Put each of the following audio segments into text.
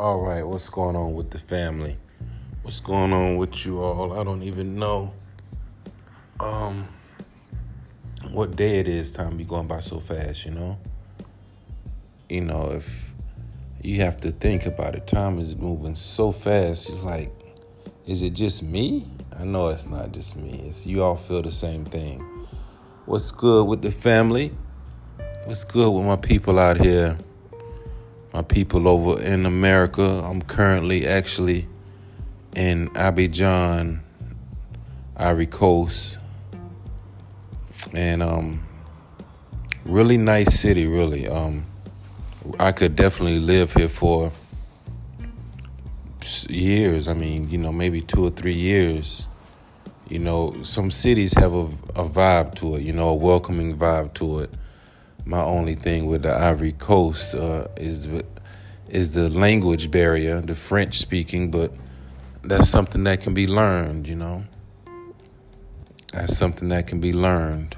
All right, what's going on with the family? What's going on with you all? I don't even know. Um, what day it is? Time be going by so fast, you know. You know, if you have to think about it, time is moving so fast. It's like, is it just me? I know it's not just me. It's you all feel the same thing. What's good with the family? What's good with my people out here? My people over in America. I'm currently actually in Abidjan, Ivory Coast, and um, really nice city. Really, um, I could definitely live here for years. I mean, you know, maybe two or three years. You know, some cities have a, a vibe to it. You know, a welcoming vibe to it my only thing with the Ivory Coast uh, is is the language barrier, the French speaking, but that's something that can be learned, you know. That's something that can be learned,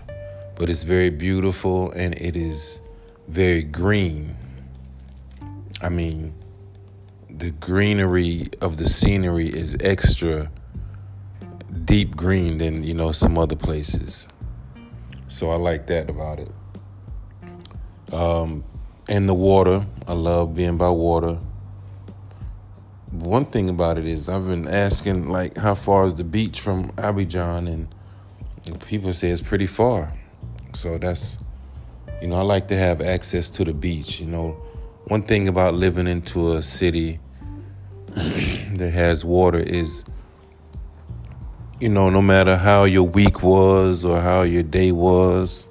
but it's very beautiful and it is very green. I mean, the greenery of the scenery is extra deep green than you know some other places. So I like that about it. Um, and the water, I love being by water. One thing about it is I've been asking like how far is the beach from Abidjan and people say it's pretty far. So that's you know, I like to have access to the beach, you know. One thing about living into a city that has water is you know, no matter how your week was or how your day was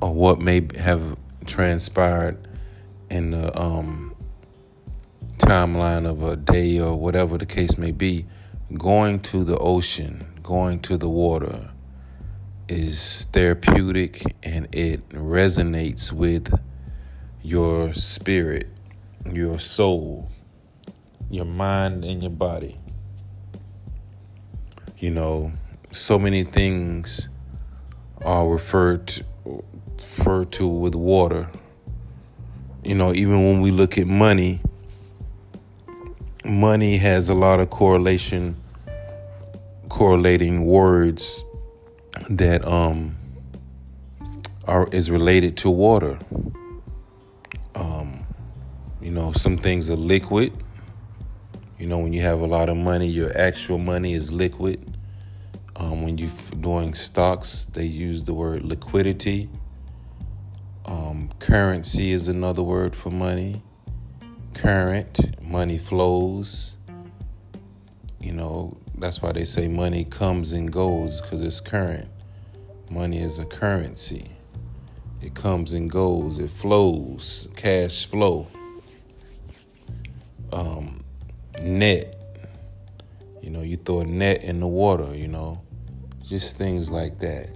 or what may have transpired in the um, timeline of a day or whatever the case may be, going to the ocean, going to the water is therapeutic and it resonates with your spirit, your soul, your mind, and your body. You know, so many things are referred to to with water. You know, even when we look at money, money has a lot of correlation, correlating words that um are is related to water. Um, you know, some things are liquid. You know, when you have a lot of money, your actual money is liquid. Um, when you're doing stocks, they use the word liquidity. Um, currency is another word for money. Current, money flows. You know, that's why they say money comes and goes because it's current. Money is a currency. It comes and goes, it flows, cash flow. Um, net, you know, you throw a net in the water, you know, just things like that.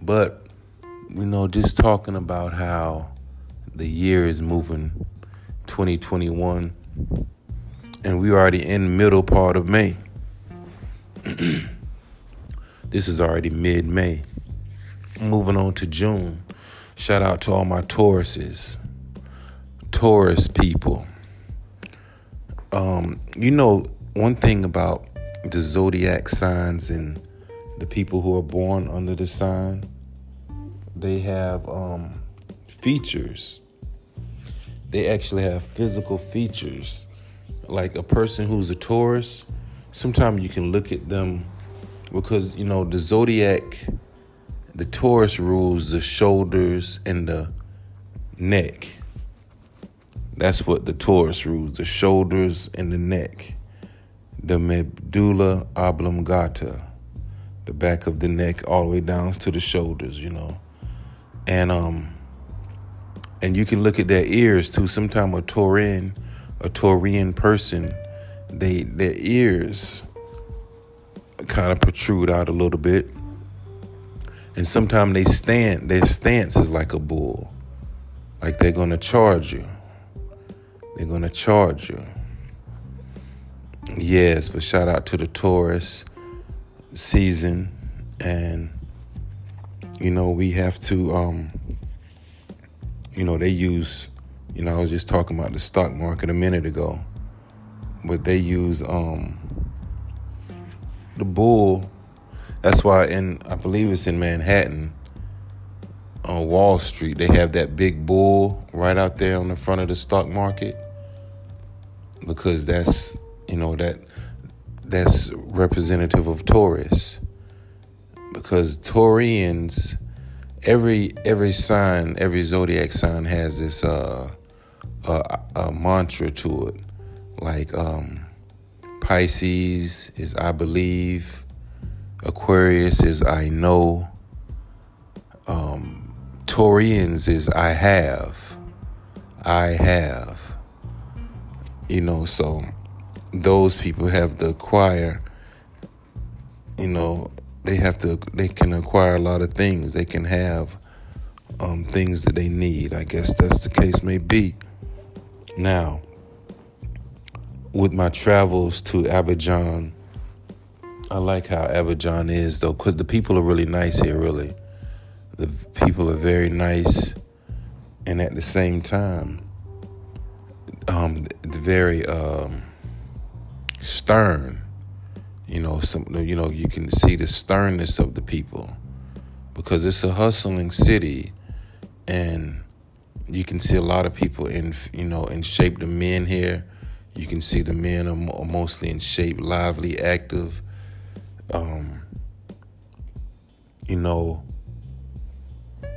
But you know, just talking about how the year is moving 2021 and we already in middle part of May. this is already mid-May. Moving on to June. Shout out to all my Tauruses. Taurus people. Um, you know, one thing about the zodiac signs and the people who are born under the sign they have um, features. They actually have physical features. Like a person who's a Taurus, sometimes you can look at them because, you know, the zodiac, the Taurus rules the shoulders and the neck. That's what the Taurus rules the shoulders and the neck. The medulla oblongata, the back of the neck, all the way down to the shoulders, you know and um and you can look at their ears too. Sometimes a Taurian, a Taurian person, they their ears kind of protrude out a little bit, and sometimes they stand. Their stance is like a bull, like they're gonna charge you. They're gonna charge you. Yes, but shout out to the Taurus season and you know, we have to, um, you know, they use, you know, I was just talking about the stock market a minute ago. but they use um the bull. That's why in I believe it's in Manhattan on Wall Street they have that big bull right out there on the front of the stock market because that's you know that that's representative of Taurus because Taurians every every sign every zodiac sign has this uh, uh, a mantra to it. Like um, Pisces is I believe Aquarius is I know um, Taurians is I have I have. You know so those people have the choir you know they have to they can acquire a lot of things. They can have um, things that they need. I guess that's the case may be. Now with my travels to abidjan i like how abidjan is though because the people are really nice here really. The people are very nice and at the same time um, very um, stern you know, some you know, you can see the sternness of the people. Because it's a hustling city and you can see a lot of people in you know in shape. The men here you can see the men are mostly in shape lively active. Um, you know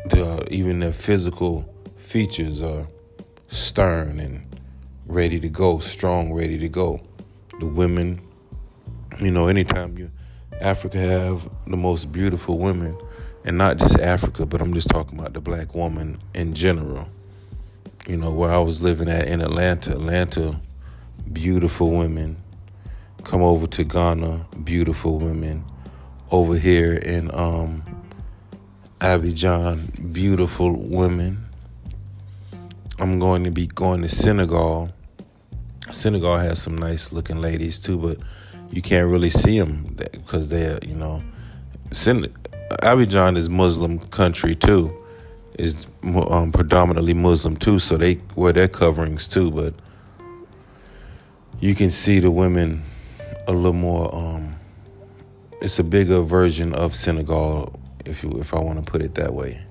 the even their physical features are stern and ready to go strong ready to go. The women you know, anytime you Africa have the most beautiful women, and not just Africa, but I'm just talking about the black woman in general. You know, where I was living at in Atlanta, Atlanta, beautiful women. Come over to Ghana, beautiful women. Over here in um, Abidjan, beautiful women. I'm going to be going to Senegal. Senegal has some nice looking ladies too, but you can't really see them because they're you know Abidjan is Muslim country too. Is um, predominantly Muslim too so they wear their coverings too but you can see the women a little more um, it's a bigger version of Senegal if you if I want to put it that way.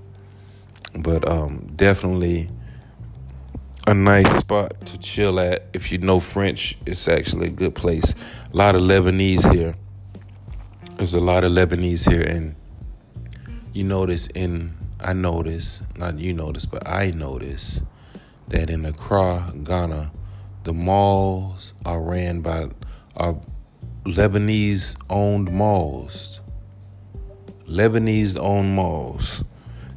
But um, definitely a nice spot to chill at. If you know French, it's actually a good place. A lot of Lebanese here. There's a lot of Lebanese here, and you notice in I notice not you notice, but I notice that in Accra, Ghana, the malls are ran by are Lebanese owned malls. Lebanese owned malls.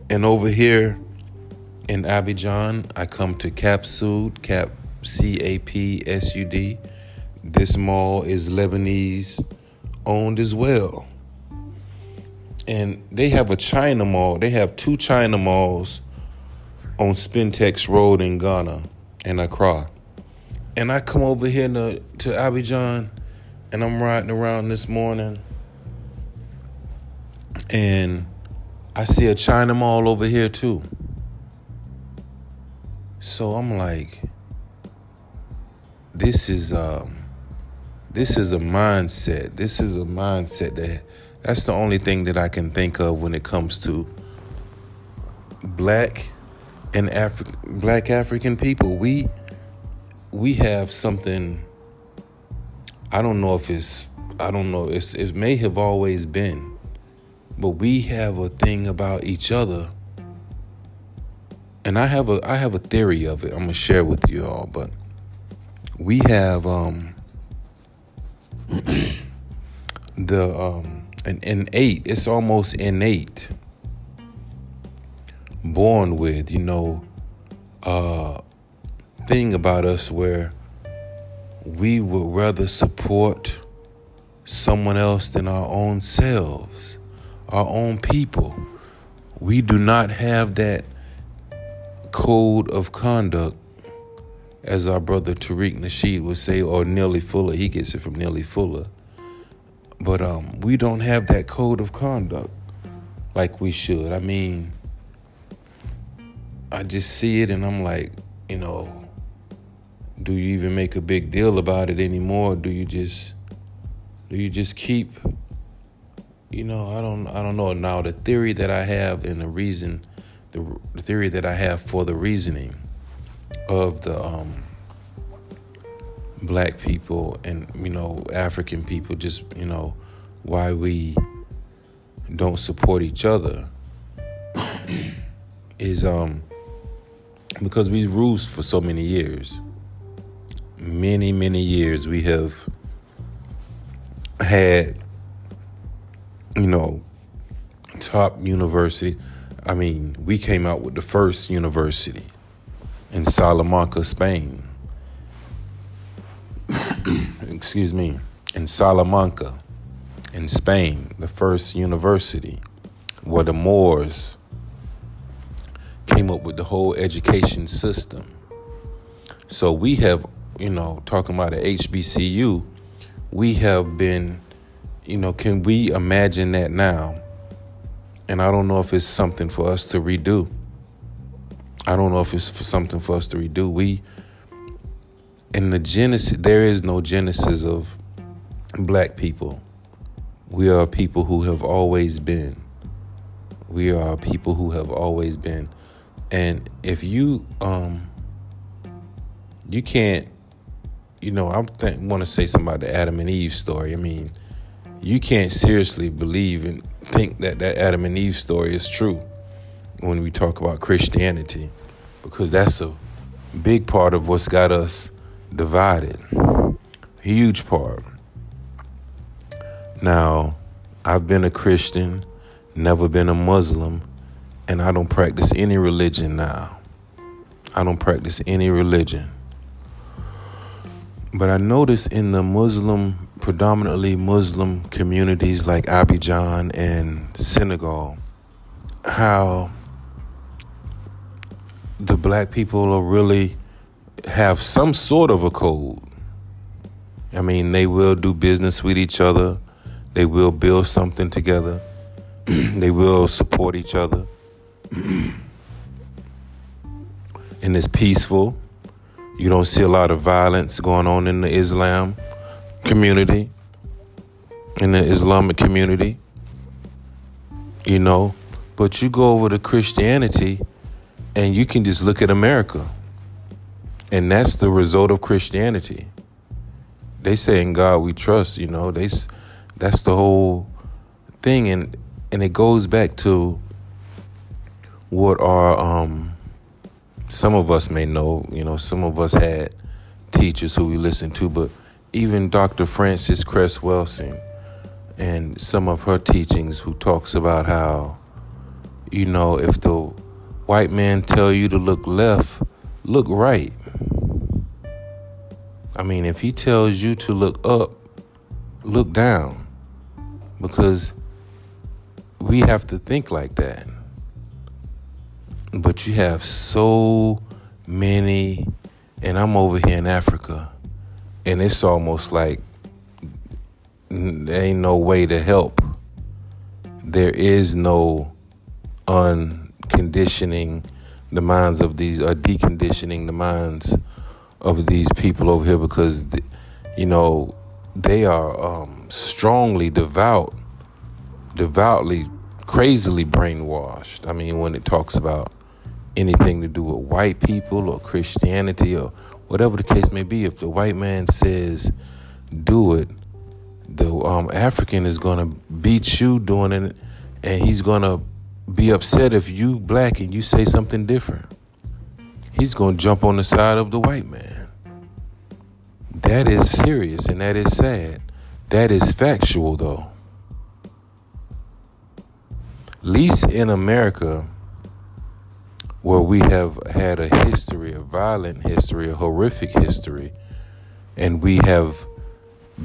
And over here in Abidjan, I come to Cap Sud, Cap C A P S U D. This mall is Lebanese owned as well. And they have a China mall. They have two China malls on Spintex Road in Ghana and Accra. And I come over here to, to Abidjan and I'm riding around this morning and I see a China mall over here too. So I'm like, this is um, this is a mindset. This is a mindset that that's the only thing that I can think of when it comes to black and Afri- black African people. We we have something. I don't know if it's. I don't know. It's, it may have always been, but we have a thing about each other and I have a I have a theory of it. I'm gonna share with you all, but we have um the um an innate. It's almost innate. Born with, you know, uh thing about us where we would rather support someone else than our own selves, our own people. We do not have that code of conduct, as our brother Tariq Nasheed would say, or Neely Fuller. He gets it from Neely Fuller. But um, we don't have that code of conduct like we should. I mean, I just see it and I'm like, you know, do you even make a big deal about it anymore? Do you just do you just keep you know, I don't I don't know now the theory that I have and the reason the, the theory that I have for the reasoning of the um, black people and you know African people just you know why we don't support each other is um because we ruled for so many years. Many many years we have had you know top university i mean we came out with the first university in salamanca spain excuse me, in Salamanca, in Spain, the first university where the Moors came up with the whole education system. So we have, you know, talking about the HBCU, we have been, you know, can we imagine that now? And I don't know if it's something for us to redo. I don't know if it's for something for us to redo. We in the genesis, there is no genesis of black people. We are people who have always been. We are people who have always been. And if you um you can't you know, I want to say something about the Adam and Eve story. I mean, you can't seriously believe and think that that Adam and Eve story is true when we talk about Christianity because that's a big part of what's got us divided. Huge part. Now, I've been a Christian, never been a Muslim, and I don't practice any religion now. I don't practice any religion. But I notice in the Muslim, predominantly Muslim communities like Abidjan and Senegal, how the black people are really have some sort of a code. I mean, they will do business with each other. They will build something together. they will support each other. and it's peaceful. You don't see a lot of violence going on in the Islam community, in the Islamic community. You know, but you go over to Christianity and you can just look at America. And that's the result of Christianity. They say in God we trust, you know. They that's the whole thing and and it goes back to what our um some of us may know, you know, some of us had teachers who we listened to, but even Dr. Frances Cress Welsing and some of her teachings who talks about how you know if the white man tell you to look left look right I mean, if he tells you to look up, look down. Because we have to think like that. But you have so many, and I'm over here in Africa, and it's almost like there ain't no way to help. There is no unconditioning the minds of these, or deconditioning the minds of these people over here because, you know, they are um, strongly devout, devoutly, crazily brainwashed. I mean, when it talks about anything to do with white people or Christianity or whatever the case may be, if the white man says do it, the um, African is to beat you doing it, and he's to be upset if you black and you say something different. He's to jump on the side of the white man. That is serious and that is sad. That is factual, though. Least in America, where we have had a history, a violent history, a horrific history, and we have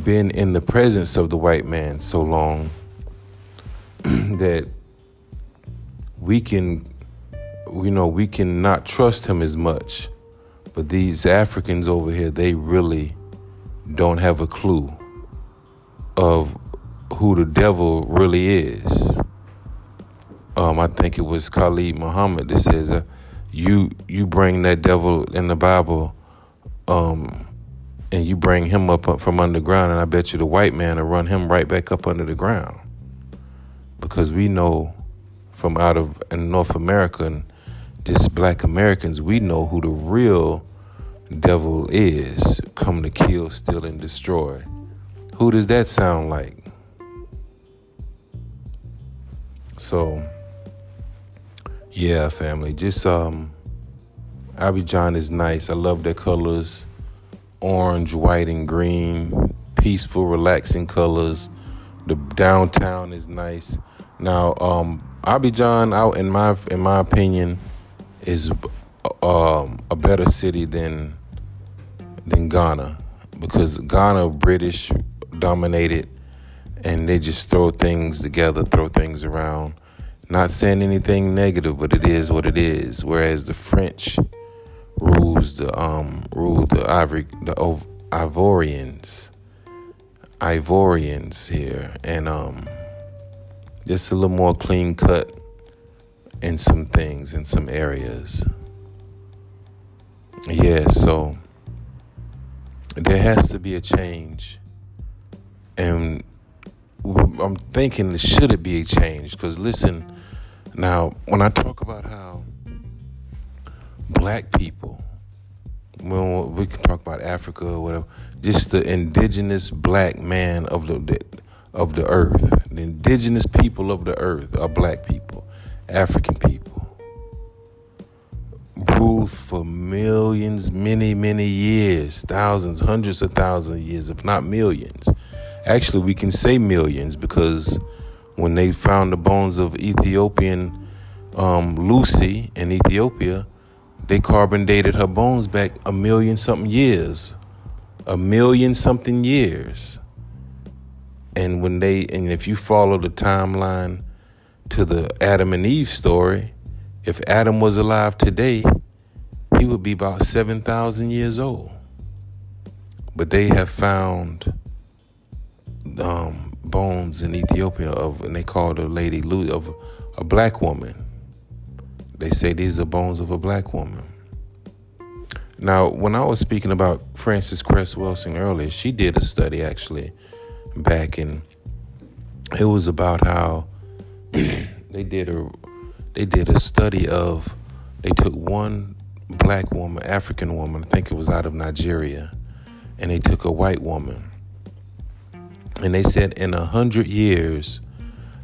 been in the presence of the white man so long that we can, you know, we cannot trust him as much. But these Africans over here, they really don't have a clue of who the devil really is. Um, I think it was Khalid Muhammad that says, uh, "You you bring that devil in the Bible um, and you bring him up from underground, and I bet you the white man will run him right back up under the ground. Because we know from out of in North America and just black Americans, we know who the real devil is come to kill, steal, and destroy. Who does that sound like? So, yeah, family, just um, Abidjan is nice. I love their colors orange, white, and green, peaceful, relaxing colors. The downtown is nice. Now, um, Abidjan, out in my in my opinion, is um, a better city than than Ghana because Ghana British dominated and they just throw things together, throw things around. Not saying anything negative, but it is what it is. Whereas the French rules the um rule the Ivory the Ivorians, Ivorians here, and um just a little more clean cut in some things in some areas. Yeah, so there has to be a change, and I'm thinking should it be a change? Because listen, now when I talk about how black people, well, we can talk about Africa or whatever, just the indigenous black man of the of the earth, the indigenous people of the earth are black people, African people. Ruled for millions, many, many years, thousands, hundreds of thousands of years, if not millions. Actually, we can say millions because when they found the bones of Ethiopian um, Lucy in Ethiopia, they carbon dated her bones back a million something years. A million something years. And when they, and if you follow the timeline to the Adam and Eve story, if Adam was alive today, he would be about 7,000 years old. But they have found um, bones in Ethiopia of, and they called a lady of a black woman they say these are bones of a black woman. Now, when I was speaking about Frances Cress Welsing earlier, she did a study actually back in. It was about how they did a they did a study of they took one black woman, African woman, I think it was out of Nigeria, and they took a white woman, and they said in a hundred years,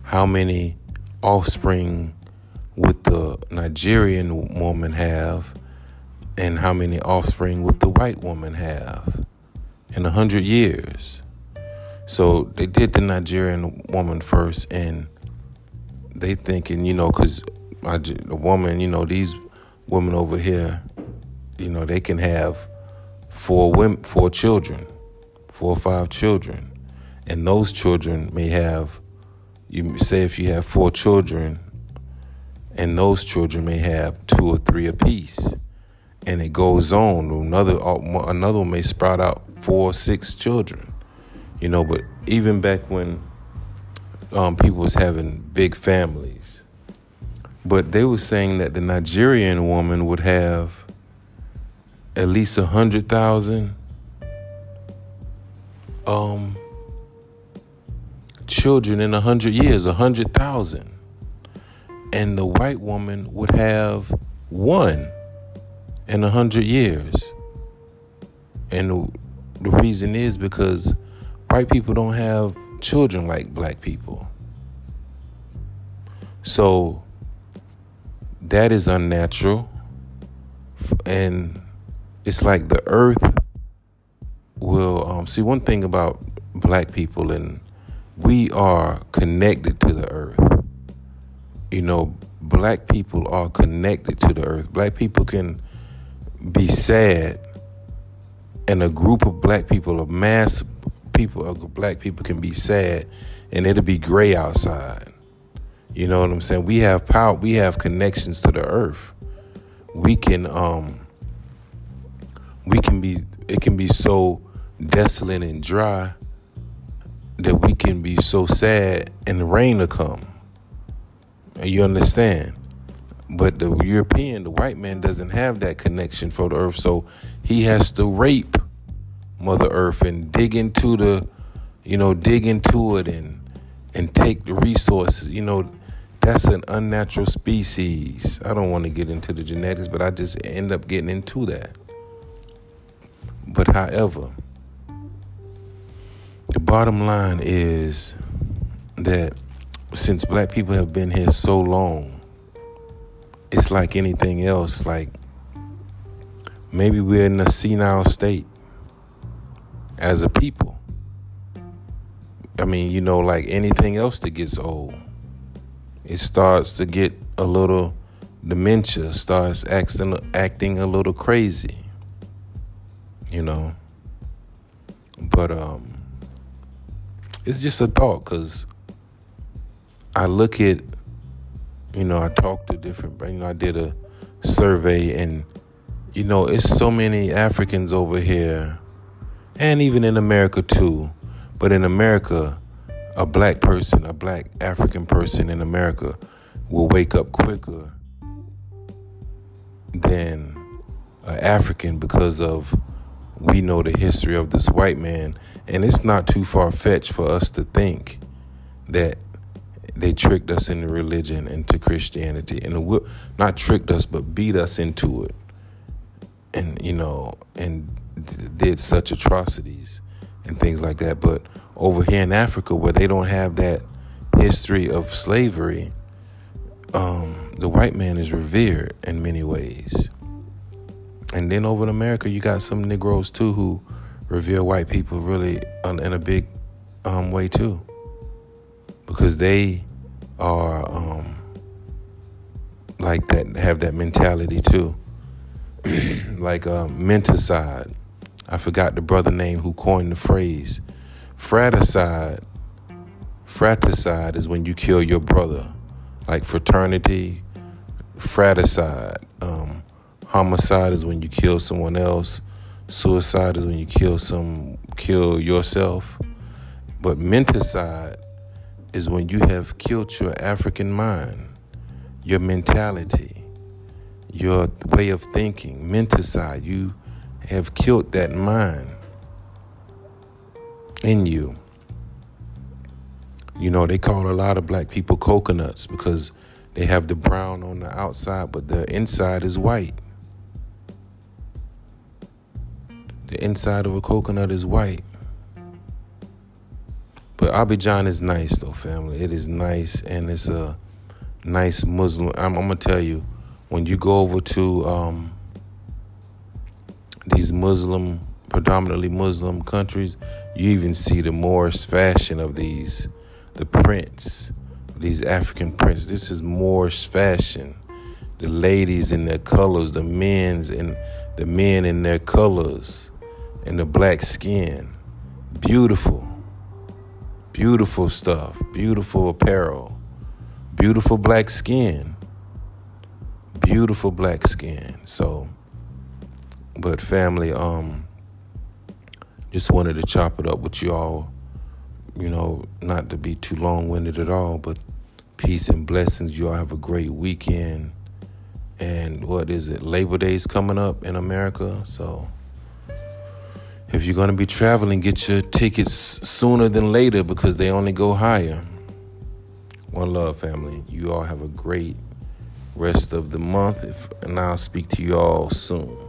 how many offspring would the Nigerian woman have, and how many offspring would the white woman have in a hundred years? So they did the Nigerian woman first, and they thinking, you know, because the woman, you know, these women over here, you know, they can have four women, four children, four or five children, and those children may have. You say if you have four children, and those children may have two or three apiece. And it goes on. Another another one may sprout out four or six children. You know, but even back when um, people was having big families, but they were saying that the Nigerian woman would have at least a hundred thousand um, children in a hundred years, a hundred thousand and the white woman would have one in a hundred years. And the reason is because white people don't have children like black people. So that is unnatural. And it's like the earth will um, see one thing about black people and we are connected to the earth you know, black people are connected to the earth. Black people can be sad, and a group of black people, a mass people of black people can be sad, and it'll be gray outside. You know what I'm saying? We have power. We have connections to the earth. We can um. We can be. It can be so desolate and dry that we can be so sad and the rain will come. You understand? But the European, the white man, doesn't have that connection for the earth, so he has to rape Mother Earth and dig into the, you know, dig into it and and take the resources. You know, that's an unnatural species. I don't want to get into the genetics, but I just end up getting into that. But however, bottom line is that since black people have been here so long, it's like anything else. Like maybe we're in a senile state as a people. I mean, you know, like anything else that gets old, it starts to get a little dementia, starts acting acting a little crazy. You know. But um it's just a thought cuz I look at you know, I talk to different you know, I did a survey and you know, it's so many Africans over here and even in America too. But in America, a black person, a black African person in America will wake up quicker than an African because of we know the history of this white man. And it's not too far fetched for us to think that they tricked us into religion, into Christianity, and not tricked us, but beat us into it. And, you know, and did such atrocities and things like that. But over here in Africa, where they don't have that history of slavery, um, the white man is revered in many ways. And then over in America, you got some Negroes too who revere white people really in a big um, way too, because they are um, like that, have that mentality too, like um, menticide. I forgot the brother name who coined the phrase. Fratricide. Fratricide is when you kill your brother, like fraternity. Fratricide. Um, homicide is when you kill someone else. Suicide is when you kill some kill yourself. But menticide is when you have killed your African mind, your mentality, your way of thinking. Menticide, you have killed that mind in you. You know, they call a lot of black people coconuts because they have the brown on the outside, but the inside is white. The inside of a coconut is white. But Abidjan is nice, though, family. It is nice, and it's a nice Muslim. I'm, I'm gonna tell you, when you go over to um, these Muslim, predominantly Muslim countries, you even see the Moorish fashion of these, the prints, these African prints. This is Moorish fashion. The ladies in their colors, the men's and the men in their colors, and the black skin. Beautiful, beautiful stuff, beautiful apparel, beautiful black skin, beautiful black skin. So but family, um, just wanted to chop it up with y'all. You know, not to be too long winded at all, but peace and blessings. You all have a great weekend. And what is it? Labor Day's coming up in America. So if you're going to be traveling, get your tickets sooner than later because they only go higher. One love, family. You all have a great rest of the month, and I'll speak to you all soon.